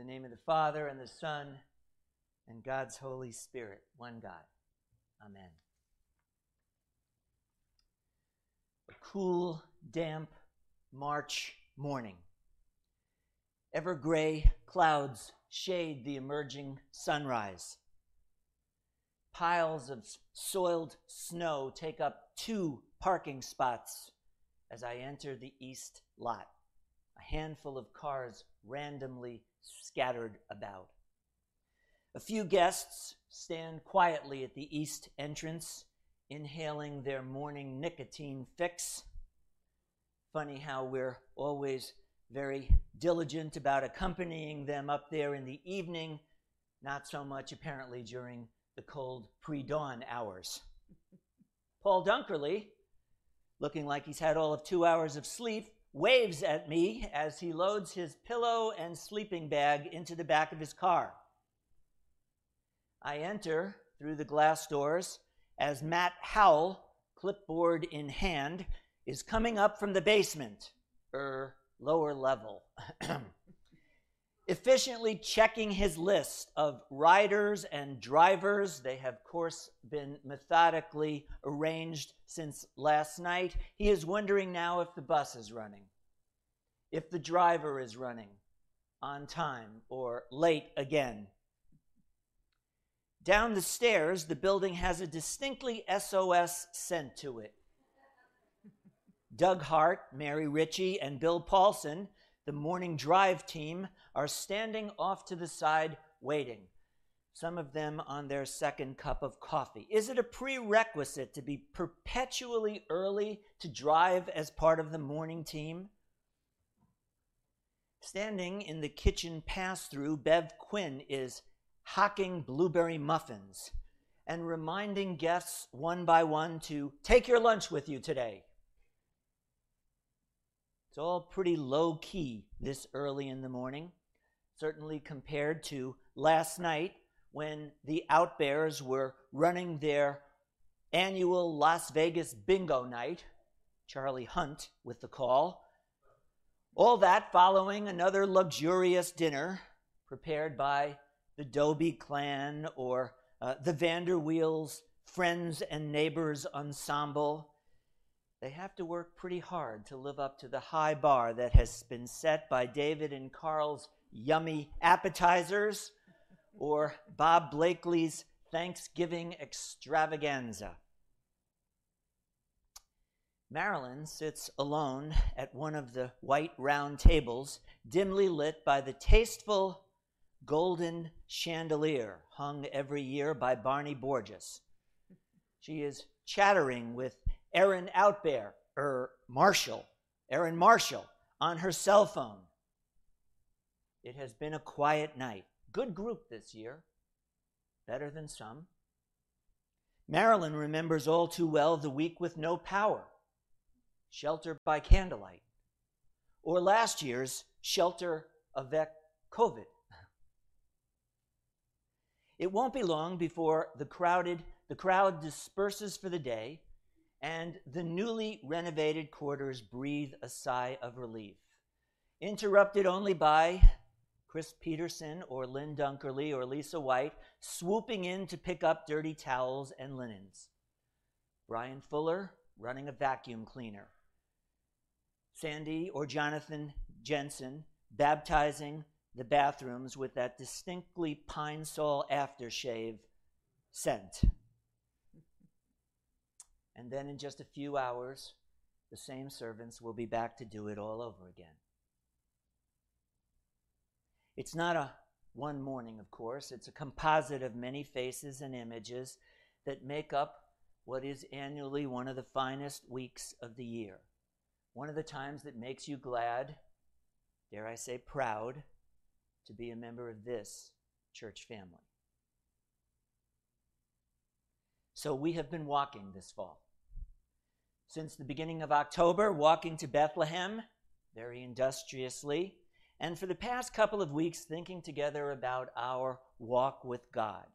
the name of the Father, and the Son, and God's Holy Spirit, one God. Amen. A cool, damp March morning. Ever gray clouds shade the emerging sunrise. Piles of soiled snow take up two parking spots as I enter the east lot. A handful of cars randomly scattered about. A few guests stand quietly at the east entrance, inhaling their morning nicotine fix. Funny how we're always very diligent about accompanying them up there in the evening, not so much apparently during the cold pre dawn hours. Paul Dunkerley, looking like he's had all of two hours of sleep, waves at me as he loads his pillow and sleeping bag into the back of his car. I enter through the glass doors as Matt Howell, clipboard in hand, is coming up from the basement, er, lower level, efficiently checking his list of riders and drivers. They have, of course, been methodically arranged since last night. He is wondering now if the bus is running, if the driver is running on time or late again. Down the stairs, the building has a distinctly SOS scent to it. Doug Hart, Mary Ritchie, and Bill Paulson, the morning drive team, are standing off to the side waiting, some of them on their second cup of coffee. Is it a prerequisite to be perpetually early to drive as part of the morning team? Standing in the kitchen pass through, Bev Quinn is hocking blueberry muffins and reminding guests one by one to take your lunch with you today. It's all pretty low key this early in the morning, certainly compared to last night when the Outbears were running their annual Las Vegas bingo night. Charlie Hunt with the call. All that following another luxurious dinner prepared by the Dobie clan or uh, the Vanderwheels Friends and Neighbors Ensemble they have to work pretty hard to live up to the high bar that has been set by David and Carl's yummy appetizers or Bob Blakely's Thanksgiving extravaganza. Marilyn sits alone at one of the white round tables, dimly lit by the tasteful golden chandelier hung every year by Barney Borges. She is chattering with Aaron Outbear, er, Marshall, Aaron Marshall, on her cell phone. It has been a quiet night. Good group this year, better than some. Marilyn remembers all too well the week with no power, shelter by candlelight, or last year's shelter avec COVID. It won't be long before the crowded the crowd disperses for the day and the newly renovated quarters breathe a sigh of relief, interrupted only by Chris Peterson or Lynn Dunkerley or Lisa White swooping in to pick up dirty towels and linens. Brian Fuller running a vacuum cleaner. Sandy or Jonathan Jensen baptizing the bathrooms with that distinctly pine sol aftershave scent. And then in just a few hours, the same servants will be back to do it all over again. It's not a one morning, of course, it's a composite of many faces and images that make up what is annually one of the finest weeks of the year. One of the times that makes you glad, dare I say proud, to be a member of this church family. So we have been walking this fall since the beginning of October, walking to Bethlehem very industriously, and for the past couple of weeks, thinking together about our walk with God.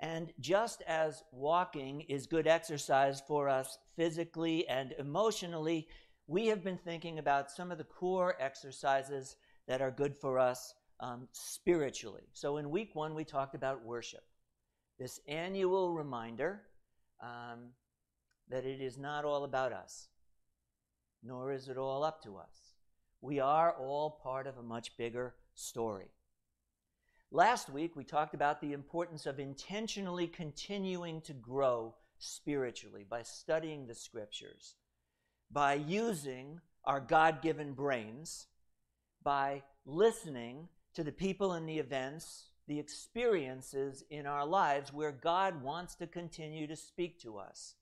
And just as walking is good exercise for us physically and emotionally, we have been thinking about some of the core exercises that are good for us um, spiritually. So in week one, we talked about worship, this annual reminder um, that it is not all about us, nor is it all up to us. We are all part of a much bigger story. Last week, we talked about the importance of intentionally continuing to grow spiritually by studying the scriptures, by using our God given brains, by listening to the people and the events, the experiences in our lives where God wants to continue to speak to us.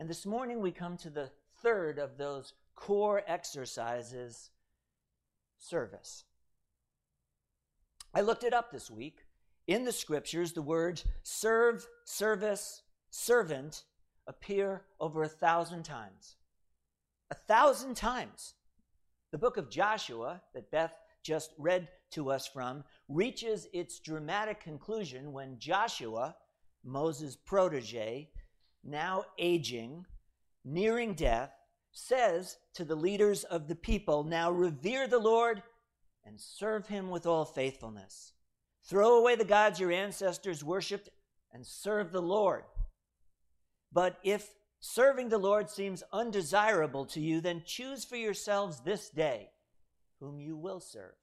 And this morning we come to the third of those core exercises service. I looked it up this week. In the scriptures, the words serve, service, servant appear over a thousand times. A thousand times. The book of Joshua, that Beth just read to us from, reaches its dramatic conclusion when Joshua, Moses' protege, now aging, nearing death, says to the leaders of the people, Now revere the Lord and serve him with all faithfulness. Throw away the gods your ancestors worshiped and serve the Lord. But if serving the Lord seems undesirable to you, then choose for yourselves this day whom you will serve.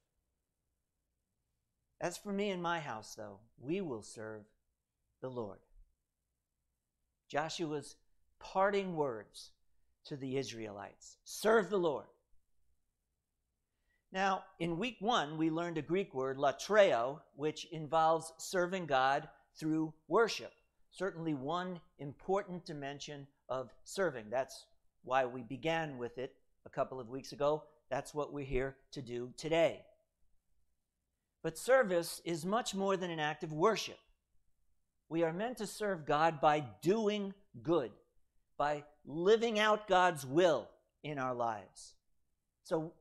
As for me and my house, though, we will serve the Lord. Joshua's parting words to the Israelites serve the Lord. Now, in week one, we learned a Greek word, latreo, which involves serving God through worship. Certainly, one important dimension of serving. That's why we began with it a couple of weeks ago. That's what we're here to do today. But service is much more than an act of worship. We are meant to serve God by doing good, by living out God's will in our lives. So,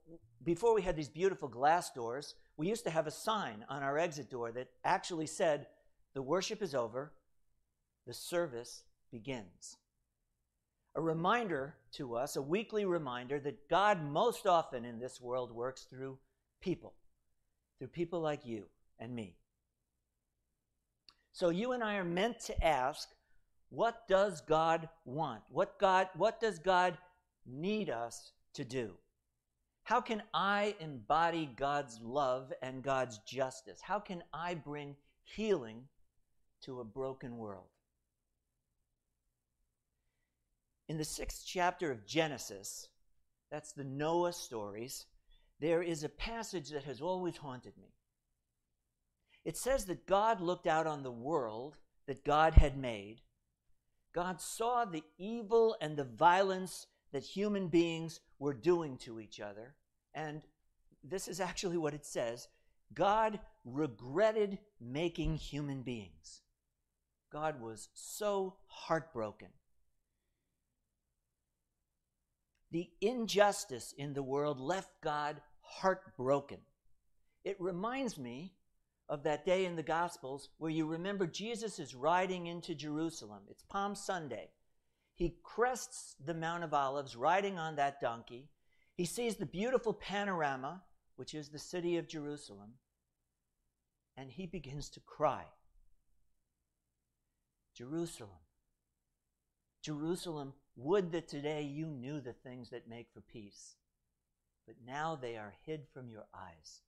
before we had these beautiful glass doors, we used to have a sign on our exit door that actually said, The worship is over, the service begins. A reminder to us, a weekly reminder that God most often in this world works through people, through people like you and me. So you and I are meant to ask, what does God want? What God what does God need us to do? How can I embody God's love and God's justice? How can I bring healing to a broken world? In the sixth chapter of Genesis, that's the Noah stories, there is a passage that has always haunted me. It says that God looked out on the world that God had made. God saw the evil and the violence that human beings were doing to each other. And this is actually what it says God regretted making human beings. God was so heartbroken The injustice in the world left God heartbroken. It reminds me of that day in the Gospels where you remember Jesus is riding into Jerusalem. It's Palm Sunday. He crests the Mount of Olives riding on that donkey. He sees the beautiful panorama, which is the city of Jerusalem, and he begins to cry. Jerusalem, Jerusalem, would that today you knew the things that make for peace, but now they are hid from your eyes.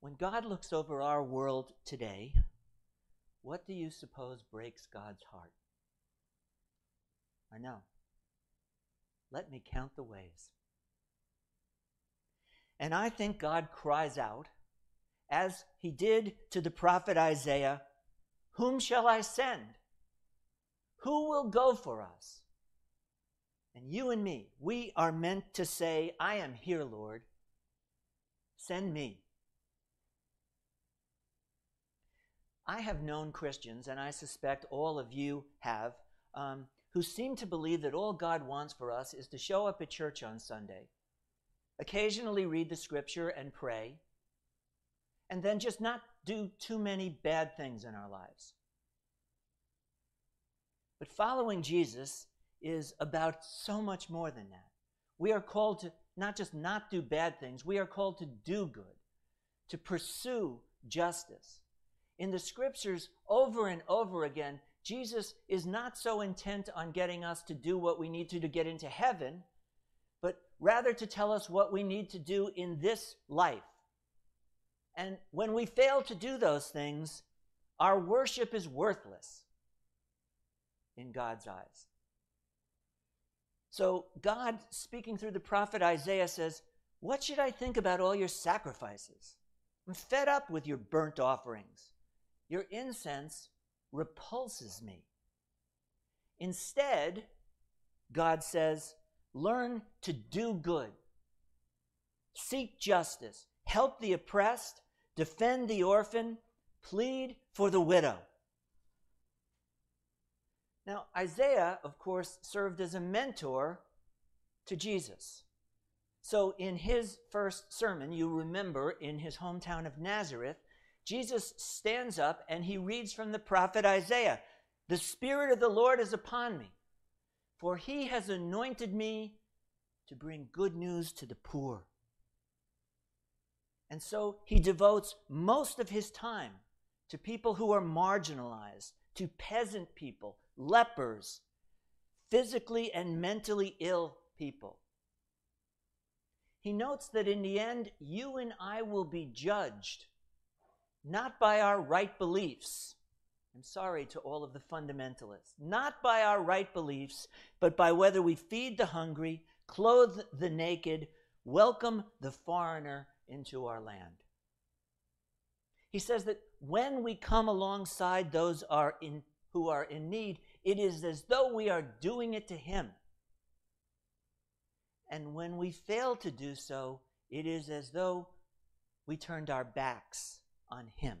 When God looks over our world today, what do you suppose breaks God's heart? I know. Let me count the ways. And I think God cries out, as he did to the prophet Isaiah, Whom shall I send? Who will go for us? And you and me, we are meant to say, I am here, Lord. Send me. I have known Christians, and I suspect all of you have, um, who seem to believe that all God wants for us is to show up at church on Sunday, occasionally read the scripture and pray, and then just not do too many bad things in our lives. But following Jesus is about so much more than that. We are called to not just not do bad things, we are called to do good, to pursue justice. In the scriptures, over and over again, Jesus is not so intent on getting us to do what we need to to get into heaven, but rather to tell us what we need to do in this life. And when we fail to do those things, our worship is worthless in God's eyes. So, God, speaking through the prophet Isaiah, says, What should I think about all your sacrifices? I'm fed up with your burnt offerings. Your incense repulses me. Instead, God says, Learn to do good, seek justice, help the oppressed, defend the orphan, plead for the widow. Now, Isaiah, of course, served as a mentor to Jesus. So, in his first sermon, you remember in his hometown of Nazareth, Jesus stands up and he reads from the prophet Isaiah The Spirit of the Lord is upon me, for he has anointed me to bring good news to the poor. And so he devotes most of his time to people who are marginalized, to peasant people, lepers, physically and mentally ill people. He notes that in the end, you and I will be judged not by our right beliefs. I'm sorry to all of the fundamentalists. Not by our right beliefs, but by whether we feed the hungry, clothe the naked, welcome the foreigner into our land. He says that when we come alongside those are in, who are in need, it is as though we are doing it to Him. And when we fail to do so, it is as though we turned our backs on Him.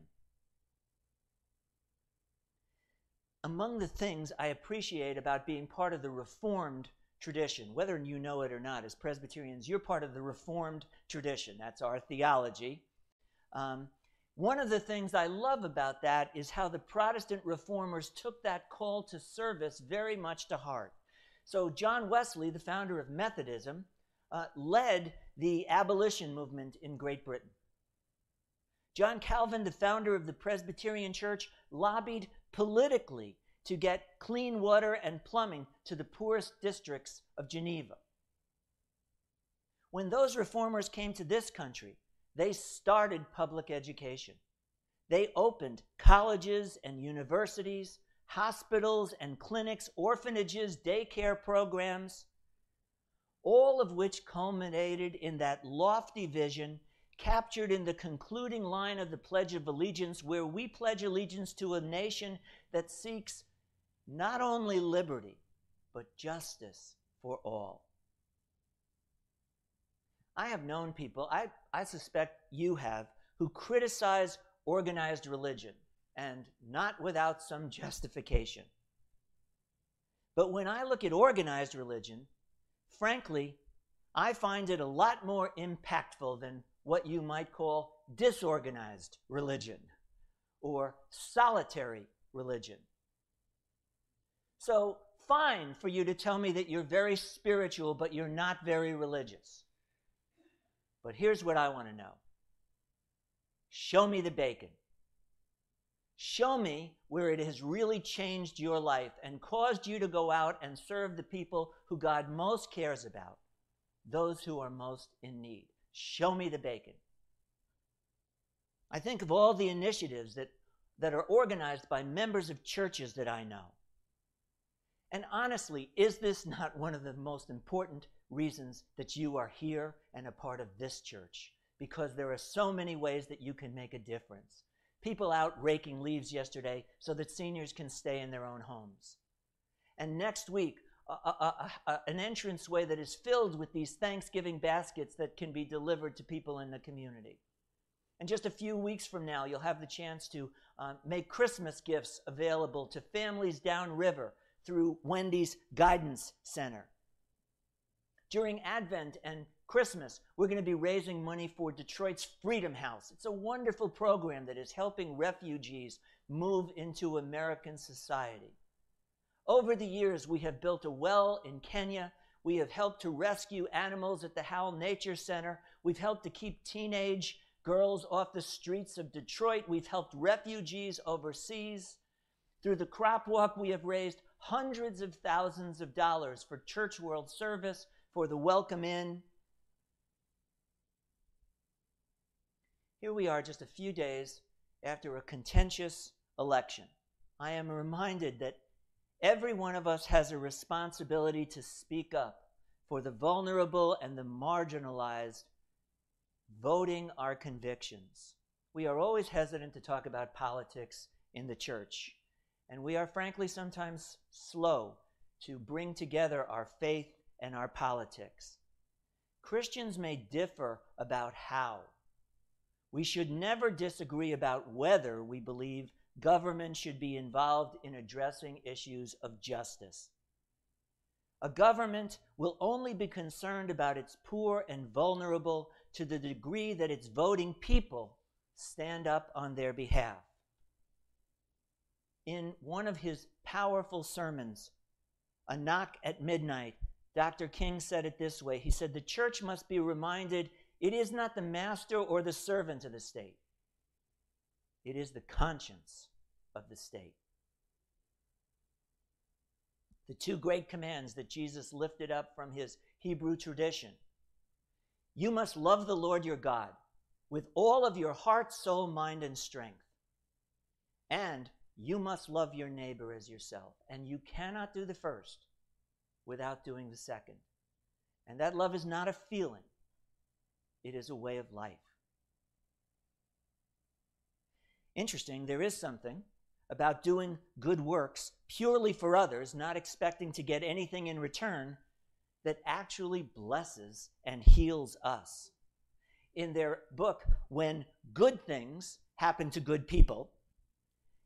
Among the things I appreciate about being part of the Reformed tradition, whether you know it or not, as Presbyterians, you're part of the Reformed tradition. That's our theology. Um, one of the things I love about that is how the Protestant reformers took that call to service very much to heart. So, John Wesley, the founder of Methodism, uh, led the abolition movement in Great Britain. John Calvin, the founder of the Presbyterian Church, lobbied politically to get clean water and plumbing to the poorest districts of Geneva. When those reformers came to this country, they started public education. They opened colleges and universities, hospitals and clinics, orphanages, daycare programs, all of which culminated in that lofty vision captured in the concluding line of the Pledge of Allegiance, where we pledge allegiance to a nation that seeks not only liberty, but justice for all. I have known people, I, I suspect you have, who criticize organized religion, and not without some justification. But when I look at organized religion, frankly, I find it a lot more impactful than what you might call disorganized religion or solitary religion. So, fine for you to tell me that you're very spiritual, but you're not very religious. But here's what I want to know show me the bacon. Show me where it has really changed your life and caused you to go out and serve the people who God most cares about, those who are most in need. Show me the bacon. I think of all the initiatives that, that are organized by members of churches that I know. And honestly, is this not one of the most important reasons that you are here and a part of this church? Because there are so many ways that you can make a difference. People out raking leaves yesterday so that seniors can stay in their own homes. And next week, a, a, a, an entranceway that is filled with these Thanksgiving baskets that can be delivered to people in the community. And just a few weeks from now, you'll have the chance to uh, make Christmas gifts available to families downriver through Wendy's Guidance Center. During Advent and Christmas, we're going to be raising money for Detroit's Freedom House. It's a wonderful program that is helping refugees move into American society. Over the years, we have built a well in Kenya. We have helped to rescue animals at the Howell Nature Center. We've helped to keep teenage girls off the streets of Detroit. We've helped refugees overseas. Through the crop walk, we have raised hundreds of thousands of dollars for Church World Service, for the Welcome in. Here we are, just a few days after a contentious election. I am reminded that every one of us has a responsibility to speak up for the vulnerable and the marginalized voting our convictions. We are always hesitant to talk about politics in the church, and we are frankly sometimes slow to bring together our faith and our politics. Christians may differ about how. We should never disagree about whether we believe government should be involved in addressing issues of justice. A government will only be concerned about its poor and vulnerable to the degree that its voting people stand up on their behalf. In one of his powerful sermons, A Knock at Midnight, Dr. King said it this way He said, The church must be reminded it is not the master or the servant of the state, it is the conscience of the state. The two great commands that Jesus lifted up from his Hebrew tradition you must love the Lord your God with all of your heart, soul, mind, and strength. And you must love your neighbor as yourself. And you cannot do the first without doing the second. And that love is not a feeling, it is a way of life. Interesting, there is something about doing good works purely for others, not expecting to get anything in return, that actually blesses and heals us. In their book, When Good Things Happen to Good People,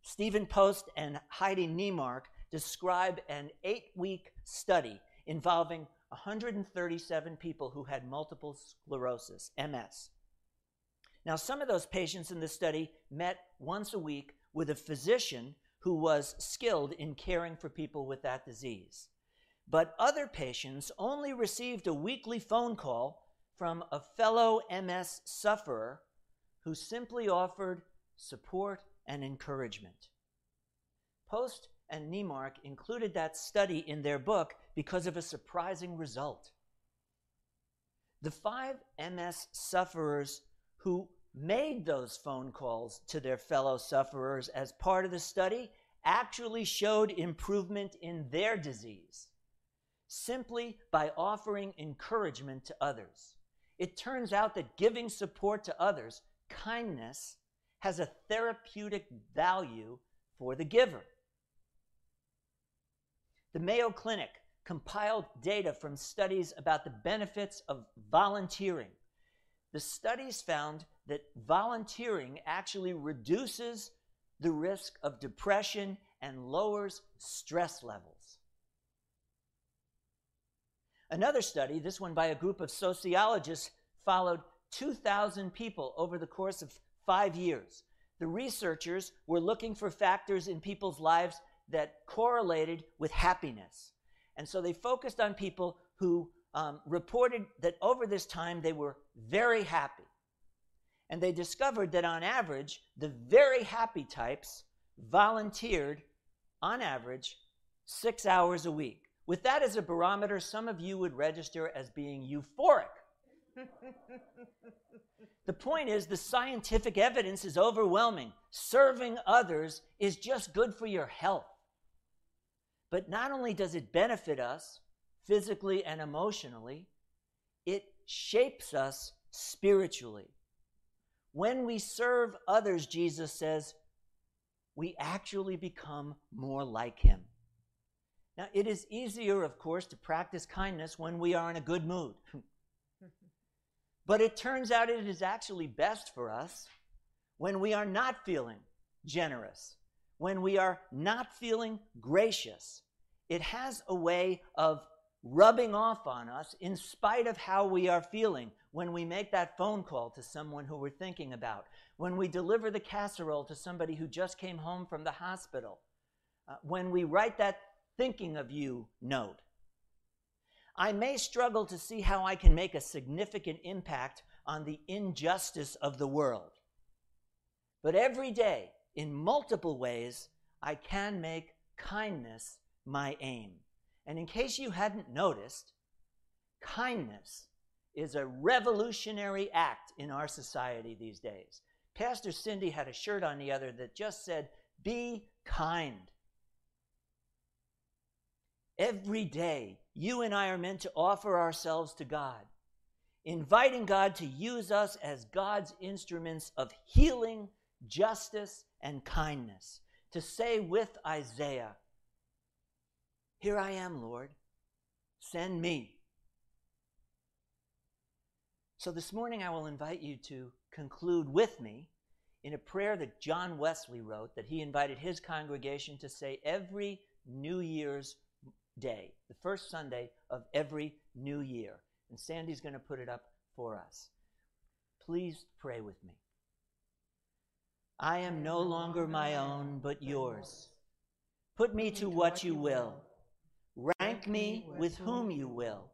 Stephen Post and Heidi Neimark describe an eight week study involving 137 people who had multiple sclerosis, MS. Now, some of those patients in the study met once a week with a physician who was skilled in caring for people with that disease. But other patients only received a weekly phone call from a fellow MS sufferer who simply offered support and encouragement. Post and Neimark included that study in their book because of a surprising result. The five MS sufferers who made those phone calls to their fellow sufferers as part of the study actually showed improvement in their disease simply by offering encouragement to others. It turns out that giving support to others, kindness, has a therapeutic value for the giver. The Mayo Clinic compiled data from studies about the benefits of volunteering. The studies found that volunteering actually reduces the risk of depression and lowers stress levels. Another study, this one by a group of sociologists, followed 2,000 people over the course of five years. The researchers were looking for factors in people's lives that correlated with happiness. And so they focused on people who um, reported that over this time they were very happy. And they discovered that on average, the very happy types volunteered, on average, six hours a week. With that as a barometer, some of you would register as being euphoric. the point is, the scientific evidence is overwhelming. Serving others is just good for your health. But not only does it benefit us physically and emotionally, it shapes us spiritually. When we serve others, Jesus says, we actually become more like him. Now, it is easier, of course, to practice kindness when we are in a good mood. but it turns out it is actually best for us when we are not feeling generous, when we are not feeling gracious. It has a way of rubbing off on us in spite of how we are feeling when we make that phone call to someone who we're thinking about, when we deliver the casserole to somebody who just came home from the hospital, uh, when we write that thinking of you note. I may struggle to see how I can make a significant impact on the injustice of the world. But every day, in multiple ways, I can make kindness my aim. And in case you hadn't noticed, kindness is a revolutionary act in our society these days. Pastor Cindy had a shirt on the other that just said, Be kind. Every day, you and I are meant to offer ourselves to God, inviting God to use us as God's instruments of healing, justice, and kindness. To say with Isaiah, Here I am, Lord, send me. So this morning, I will invite you to conclude with me in a prayer that John Wesley wrote that he invited his congregation to say every New Year's day, the first Sunday of every new year. And Sandy's going to put it up for us. Please pray with me. I am no longer my own, but yours. Put me to what you will. Rank me with whom you will.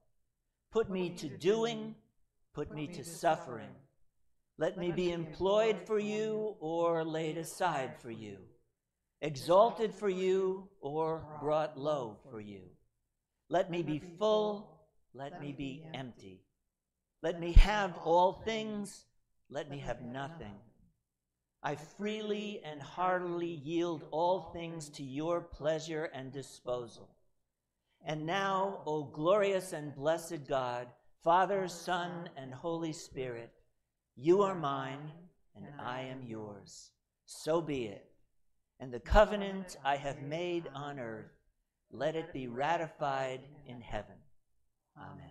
Put me to doing, put me to suffering. Let me be employed for you or laid aside for you. exalted for you or brought low for you. Let me be full, let me be empty. Let me have all things, let me have nothing. I freely and heartily yield all things to your pleasure and disposal. And now, O glorious and blessed God, Father, Son, and Holy Spirit, you are mine, and I am yours. So be it and the covenant I have made on earth, let it be ratified in heaven. Amen.